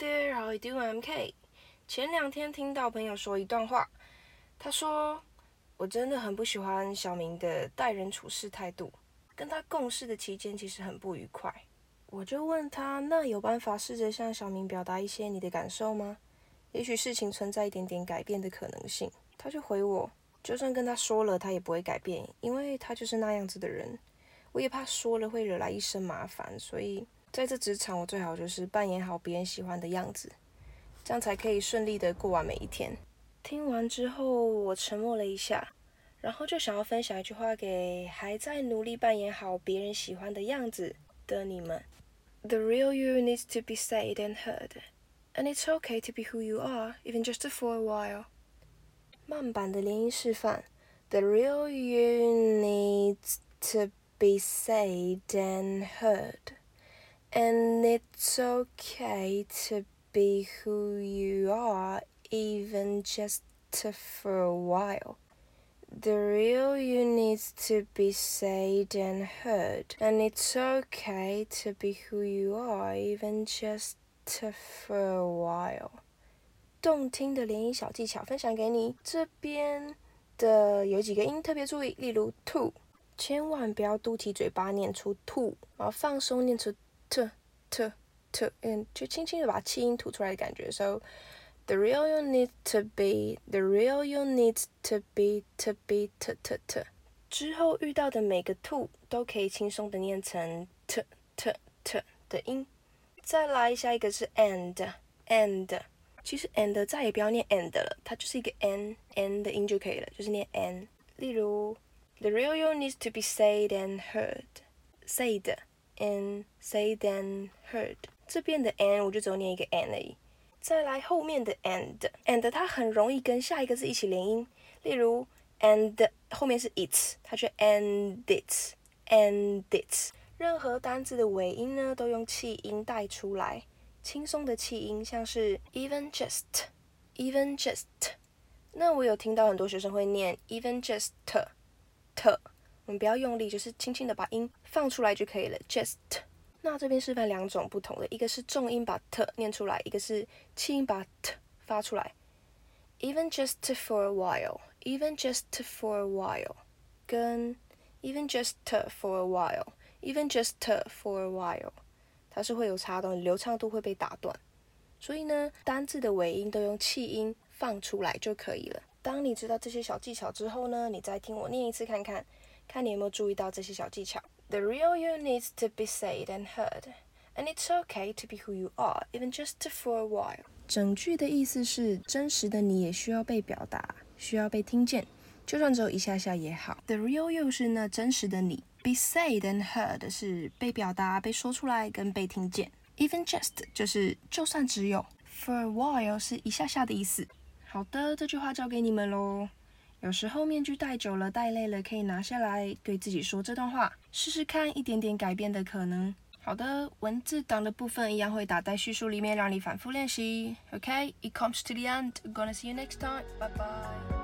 Hi there, how you doing? I'm K。前两天听到朋友说一段话，他说我真的很不喜欢小明的待人处事态度，跟他共事的期间其实很不愉快。我就问他，那有办法试着向小明表达一些你的感受吗？也许事情存在一点点改变的可能性。他就回我，就算跟他说了，他也不会改变，因为他就是那样子的人。我也怕说了会惹来一身麻烦，所以。在这职场，我最好就是扮演好别人喜欢的样子，这样才可以顺利的过完每一天。听完之后，我沉默了一下，然后就想要分享一句话给还在努力扮演好别人喜欢的样子的你们：The real you needs to be said and heard, and it's okay to be who you are, even just for a while。慢版的连音示范：The real you needs to be said and heard。And it's okay to be who you are, even just for a while. The real you needs to be said and heard. And it's okay to be who you are, even just for a while. 动听的连音小技巧分享给你。这边的有几个音特别注意，例如 to，千万不要嘟起嘴巴念出 to，然后放松念出。 To to to，嗯，就轻轻的把气音吐出来的感觉。So the real you need to be, the real you need to be to be to to to。之后遇到的每个 to 都可以轻松的念成 to to to 的音。再来下一个是 and and，其实 and 再也不要念 and 了，它就是一个 n n 的音就可以了，就是念 n。例如，the real you need to be said and heard，said。And say then heard，这边的 and 我就只有念一个 and 而已。再来后面的 and，and 它很容易跟下一个字一起连音，例如 and 后面是 its，它就 and its，and it。任何单字的尾音呢，都用气音带出来，轻松的气音，像是 even just，even just。那我有听到很多学生会念 even just t。我们不要用力，就是轻轻的把音放出来就可以了。Just，那这边示范两种不同的，一个是重音把 t 念出来，一个是轻音把 t 发出来。Even just for a while，even just for a while，跟 even just for a while，even just for a while，它是会有差的，流畅度会被打断。所以呢，单字的尾音都用气音放出来就可以了。当你知道这些小技巧之后呢，你再听我念一次看看。看你有没有注意到这些小技巧。The real you needs to be said and heard, and it's okay to be who you are, even just for a while。整句的意思是，真实的你也需要被表达，需要被听见，就算只有一下下也好。The real you 是那真实的你，be said and heard 是被表达、被说出来跟被听见。Even just 就是就算只有，for a while 是一下下的意思。好的，这句话交给你们喽。有时候面具戴久了、戴累了，可以拿下来对自己说这段话，试试看一点点改变的可能。好的，文字档的部分一样会打在叙述里面，让你反复练习。OK，it comes to the end. Gonna see you next time. Bye bye.